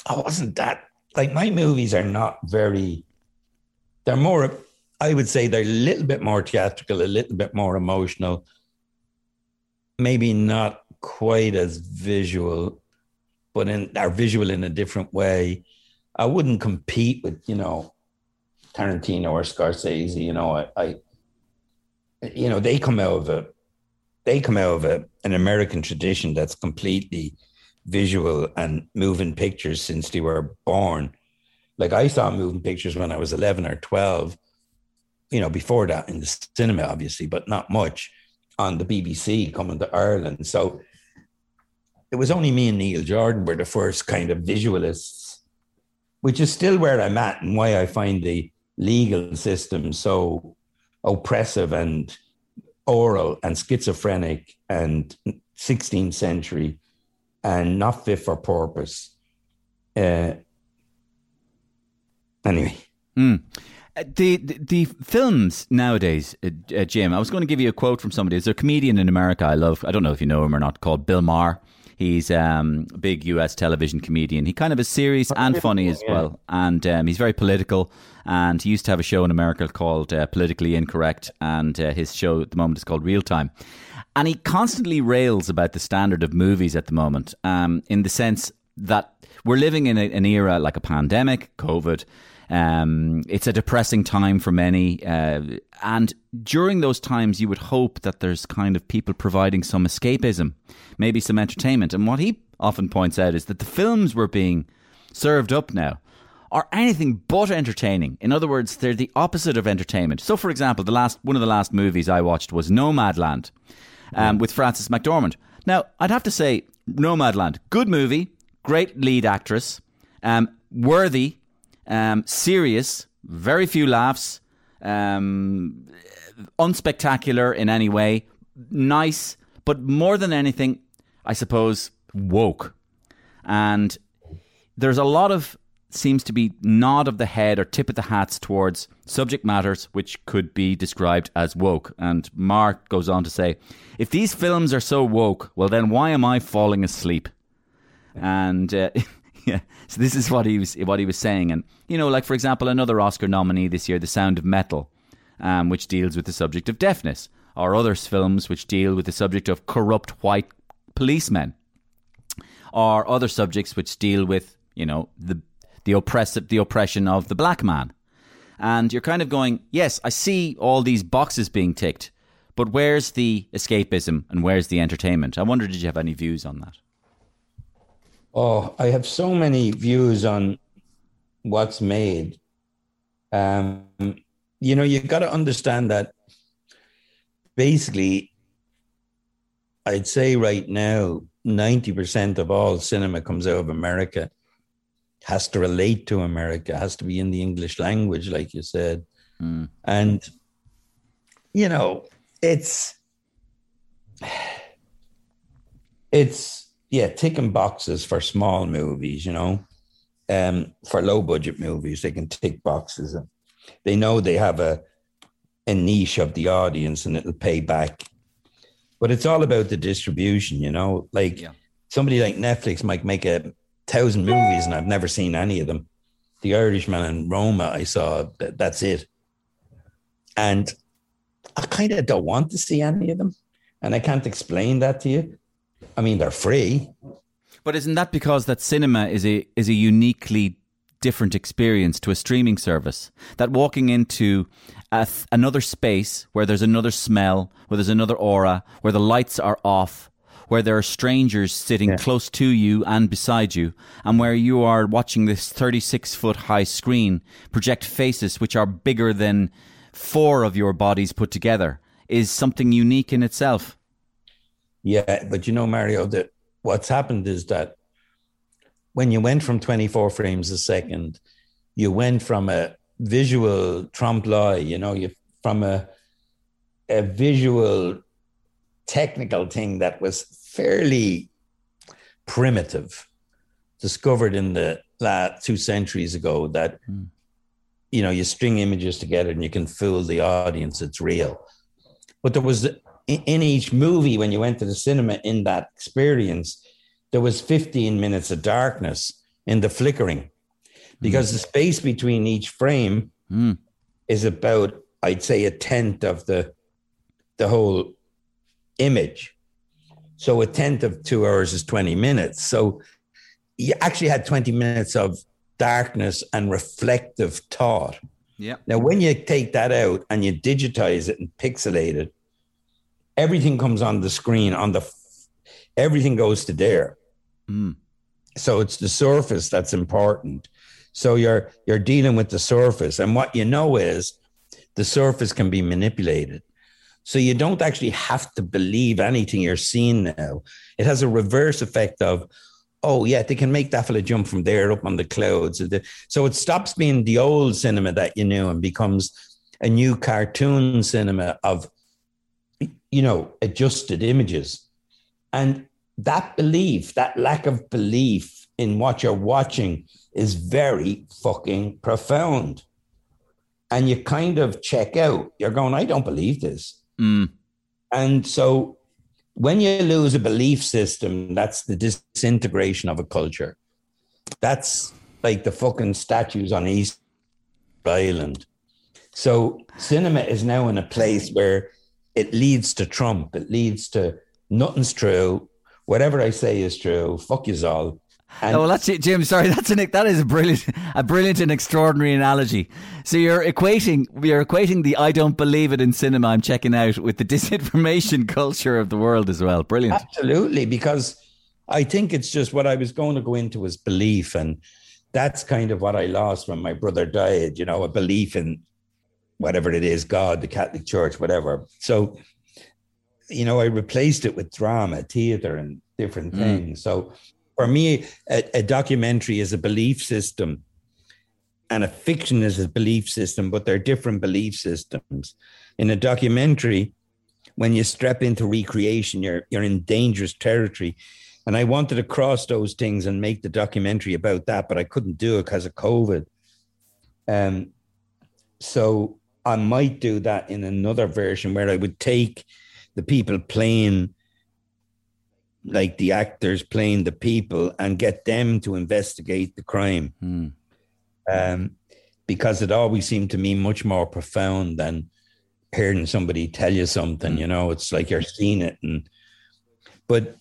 I wasn't that like my movies are not very. They're more, I would say, they're a little bit more theatrical, a little bit more emotional. Maybe not quite as visual, but in are visual in a different way. I wouldn't compete with, you know, Tarantino or Scorsese. You know, I, I you know, they come out of a, they come out of a, an American tradition that's completely visual and moving pictures since they were born. Like I saw moving pictures when I was 11 or 12, you know, before that in the cinema, obviously, but not much on the BBC coming to Ireland. So it was only me and Neil Jordan were the first kind of visualists, which is still where I'm at and why I find the legal system so oppressive and oral and schizophrenic and 16th century and not fit for purpose. Uh, anyway. Mm. The, the the films nowadays, uh, uh, Jim. I was going to give you a quote from somebody. There's a comedian in America I love. I don't know if you know him or not. Called Bill Maher. He's um, a big U.S. television comedian. He kind of is serious and funny as well, and um, he's very political. And he used to have a show in America called uh, Politically Incorrect, and uh, his show at the moment is called Real Time. And he constantly rails about the standard of movies at the moment, um, in the sense that we're living in a, an era like a pandemic, COVID. Um, it's a depressing time for many, uh, and during those times, you would hope that there's kind of people providing some escapism, maybe some entertainment. And what he often points out is that the films we're being served up now are anything but entertaining. In other words, they're the opposite of entertainment. So, for example, the last one of the last movies I watched was Nomadland um, with Frances McDormand. Now, I'd have to say, Nomadland, good movie, great lead actress, um, worthy, um, serious, very few laughs, um, unspectacular in any way, nice, but more than anything, I suppose, woke. And there's a lot of seems to be nod of the head or tip of the hats towards subject matters which could be described as woke. And Mark goes on to say, if these films are so woke, well then why am I falling asleep? And uh, yeah, so this is what he was what he was saying. And you know, like for example, another Oscar nominee this year, The Sound of Metal, um, which deals with the subject of deafness, or other films which deal with the subject of corrupt white policemen, or other subjects which deal with you know the the oppressive the oppression of the black man. And you're kind of going, yes, I see all these boxes being ticked, but where's the escapism and where's the entertainment? I wonder, did you have any views on that? Oh, I have so many views on what's made. Um, you know, you've got to understand that basically, I'd say right now, 90% of all cinema comes out of America has to relate to America, has to be in the English language, like you said. Mm. And, you know, it's, it's, yeah, ticking boxes for small movies, you know, um, for low budget movies, they can tick boxes. And they know they have a, a niche of the audience and it'll pay back. But it's all about the distribution, you know, like yeah. somebody like Netflix might make a thousand movies and I've never seen any of them. The Irishman and Roma, I saw. That, that's it. And I kind of don't want to see any of them, and I can't explain that to you. I mean, they're free. But isn't that because that cinema is a is a uniquely different experience to a streaming service? That walking into a th- another space where there's another smell, where there's another aura, where the lights are off, where there are strangers sitting yeah. close to you and beside you, and where you are watching this 36 foot high screen project faces which are bigger than four of your bodies put together, is something unique in itself. Yeah, but you know, Mario, that what's happened is that when you went from 24 frames a second, you went from a visual trompe l'oeil, you know, you from a a visual technical thing that was fairly primitive, discovered in the last two centuries ago that mm. you know you string images together and you can fool the audience it's real but there was in each movie when you went to the cinema in that experience there was 15 minutes of darkness in the flickering because mm. the space between each frame mm. is about i'd say a tenth of the the whole image. So a tenth of two hours is 20 minutes. So you actually had 20 minutes of darkness and reflective thought. Yeah. Now, when you take that out and you digitize it and pixelate it, everything comes on the screen. On the everything goes to there. Mm. So it's the surface that's important. So you're you're dealing with the surface, and what you know is the surface can be manipulated. So you don't actually have to believe anything you're seeing now. It has a reverse effect of, oh yeah, they can make that fella jump from there up on the clouds. So it stops being the old cinema that you knew and becomes a new cartoon cinema of, you know, adjusted images. And that belief, that lack of belief in what you're watching is very fucking profound. And you kind of check out. You're going, I don't believe this. Mm. And so when you lose a belief system, that's the disintegration of a culture. That's like the fucking statues on Easter Island. So cinema is now in a place where it leads to Trump. It leads to nothing's true. Whatever I say is true. Fuck you all. And oh, well, that's it, Jim. Sorry, that's an that is a brilliant, a brilliant and extraordinary analogy. So you're equating, you're equating the "I don't believe it" in cinema I'm checking out with the disinformation culture of the world as well. Brilliant. Absolutely, because I think it's just what I was going to go into was belief, and that's kind of what I lost when my brother died. You know, a belief in whatever it is, God, the Catholic Church, whatever. So, you know, I replaced it with drama, theater, and different things. So for me, a, a documentary is a belief system and a fiction is a belief system, but they're different belief systems. In a documentary, when you step into recreation, you're you're in dangerous territory. And I wanted to cross those things and make the documentary about that, but I couldn't do it because of COVID. Um, so I might do that in another version where I would take the people playing, like the actors playing the people, and get them to investigate the crime. Hmm. Um, because it always seemed to me much more profound than hearing somebody tell you something. You know, it's like you're seeing it, and but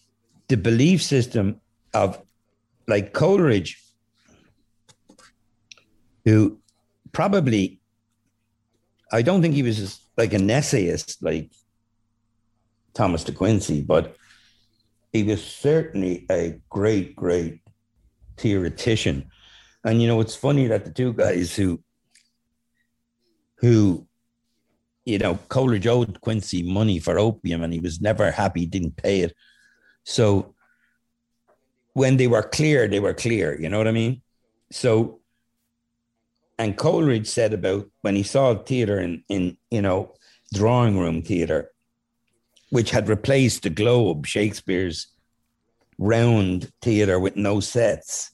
the belief system of like Coleridge, who probably I don't think he was as- like an essayist like Thomas de Quincey, but he was certainly a great, great theoretician. And you know, it's funny that the two guys who who you know, Coleridge owed Quincey money for opium and he was never happy, didn't pay it. So when they were clear, they were clear, you know what I mean? So and Coleridge said about when he saw theater in, in you know, drawing room theater, which had replaced the Globe, Shakespeare's round theater with no sets.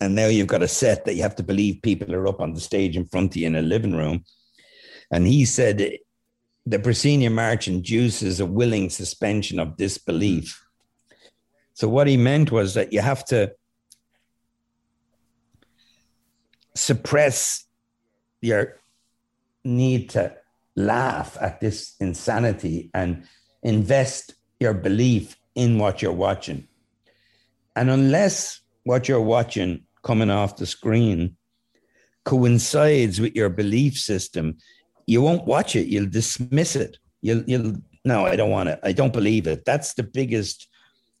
And now you've got a set that you have to believe people are up on the stage in front of you in a living room. And he said the proscenium arch induces a willing suspension of disbelief. So what he meant was that you have to suppress your need to laugh at this insanity and invest your belief in what you're watching. And unless what you're watching coming off the screen coincides with your belief system, you won't watch it. You'll dismiss it. You'll, you'll, no, I don't want it. I don't believe it. That's the biggest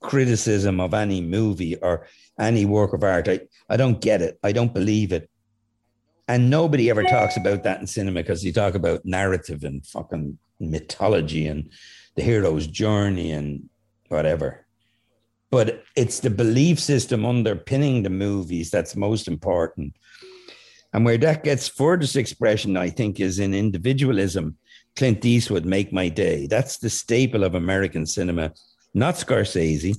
criticism of any movie or any work of art. I, I don't get it. I don't believe it. And nobody ever talks about that in cinema because you talk about narrative and fucking mythology and the hero's journey and whatever. But it's the belief system underpinning the movies that's most important. And where that gets furthest expression, I think, is in individualism. Clint Eastwood, Make My Day. That's the staple of American cinema, not Scorsese,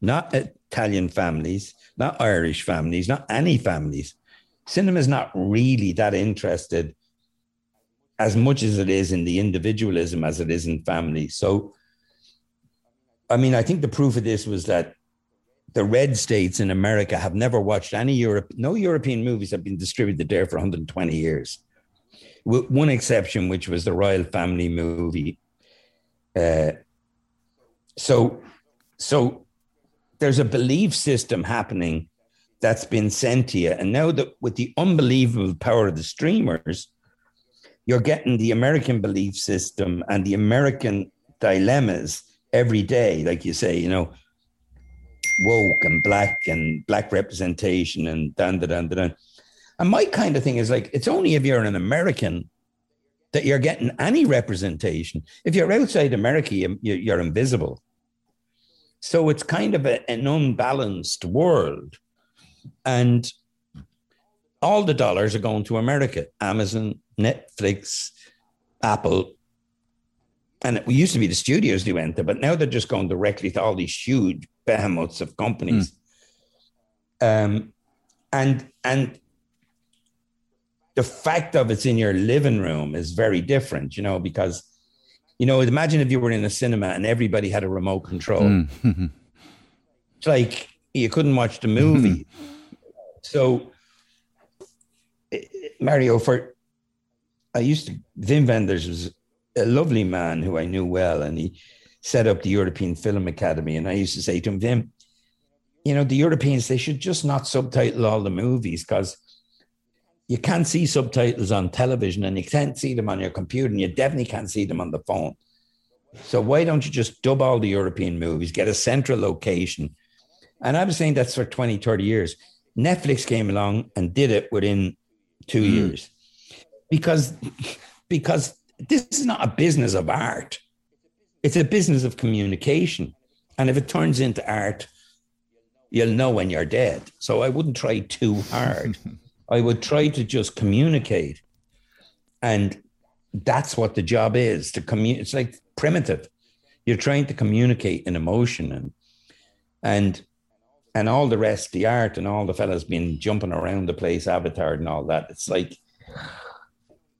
not Italian families, not Irish families, not any families. Cinema is not really that interested as much as it is in the individualism as it is in family. So, I mean, I think the proof of this was that the red states in America have never watched any Europe, no European movies have been distributed there for 120 years, with one exception, which was the Royal Family movie. Uh, so, so there's a belief system happening that's been sent to you, and now that with the unbelievable power of the streamers, you're getting the American belief system and the American dilemmas every day, like you say, you know woke and black and black representation and dan da dan da dan. And my kind of thing is like it's only if you're an American that you're getting any representation. If you're outside America, you, you're invisible. So it's kind of a, an unbalanced world, and all the dollars are going to America. Amazon, Netflix, Apple, and it used to be the studios they went to, but now they're just going directly to all these huge behemoths of companies. Mm. Um, and and the fact of it's in your living room is very different, you know, because you know, imagine if you were in a cinema and everybody had a remote control. Mm. it's like you couldn't watch the movie. so eh, Mario, for I used to Wim Wenders was a lovely man who I knew well, and he set up the European Film Academy. And I used to say to him, Wim, you know, the Europeans, they should just not subtitle all the movies because you can't see subtitles on television and you can't see them on your computer and you definitely can't see them on the phone. So why don't you just dub all the European movies, get a central location? And I was saying that's for 20, 30 years. Netflix came along and did it within two mm. years because because this is not a business of art. It's a business of communication. And if it turns into art, you'll know when you're dead. So I wouldn't try too hard. I would try to just communicate. And that's what the job is to communicate. It's like primitive. You're trying to communicate an emotion and and and all the rest, the art and all the fellas been jumping around the place, avatar and all that. It's like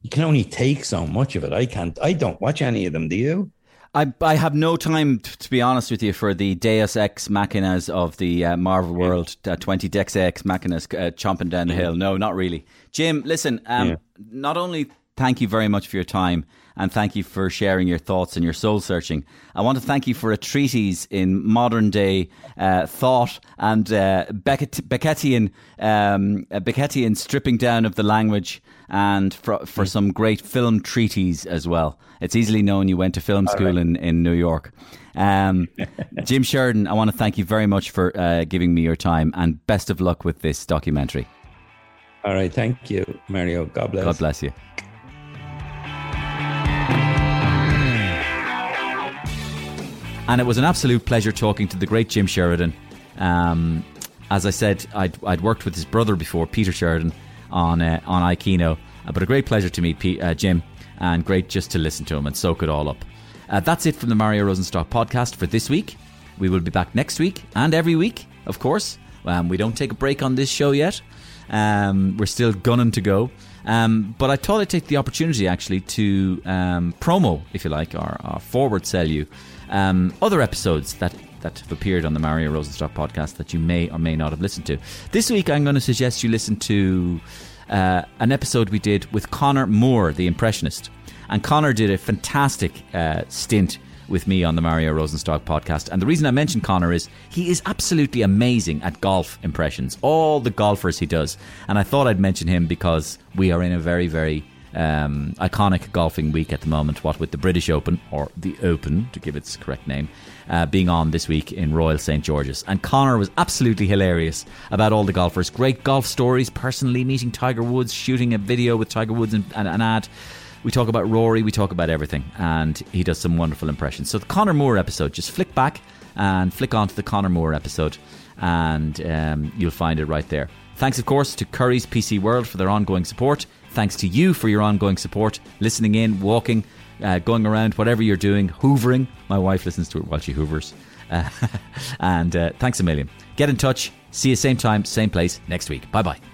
you can only take so much of it. I can't. I don't watch any of them. Do you? I, I have no time, t- to be honest with you, for the Deus Ex Machinas of the uh, Marvel yeah. world, uh, 20 Deus Ex Machinas uh, chomping down the yeah. hill. No, not really. Jim, listen, um, yeah. not only thank you very much for your time and thank you for sharing your thoughts and your soul searching. I want to thank you for a treatise in modern day uh, thought and uh, Beckett, Beckettian, um, Beckettian stripping down of the language and for, for mm. some great film treaties as well. It's easily known you went to film school right. in, in New York. Um, Jim Sheridan, I want to thank you very much for uh, giving me your time and best of luck with this documentary. All right. Thank you, Mario. God bless. God bless you. And it was an absolute pleasure talking to the great Jim Sheridan. Um, as I said, I'd, I'd, worked with his brother before, Peter Sheridan, on uh, on Keano. Uh, but a great pleasure to meet P- uh, Jim, and great just to listen to him and soak it all up. Uh, that's it from the Mario Rosenstock podcast for this week. We will be back next week and every week, of course. Um, we don't take a break on this show yet. Um, we're still gunning to go. Um, but I thought I'd take the opportunity actually to um, promo, if you like, or, or forward sell you um, other episodes that that have appeared on the Mario Rosenstock podcast that you may or may not have listened to. This week, I'm going to suggest you listen to uh, an episode we did with Conor Moore, the impressionist. And Conor did a fantastic uh, stint with me on the Mario Rosenstock podcast. And the reason I mention Conor is he is absolutely amazing at golf impressions, all the golfers he does. And I thought I'd mention him because we are in a very, very um, iconic golfing week at the moment, what with the British Open, or the Open to give its correct name, uh, being on this week in Royal St. George's. And Conor was absolutely hilarious about all the golfers. Great golf stories, personally meeting Tiger Woods, shooting a video with Tiger Woods and, and an ad. We talk about Rory, we talk about everything, and he does some wonderful impressions. So, the Conor Moore episode, just flick back and flick onto the Conor Moore episode, and um, you'll find it right there. Thanks, of course, to Currys PC World for their ongoing support. Thanks to you for your ongoing support, listening in, walking, uh, going around, whatever you're doing, hoovering. My wife listens to it while she hoovers. Uh, and uh, thanks a million. Get in touch. See you same time, same place next week. Bye bye.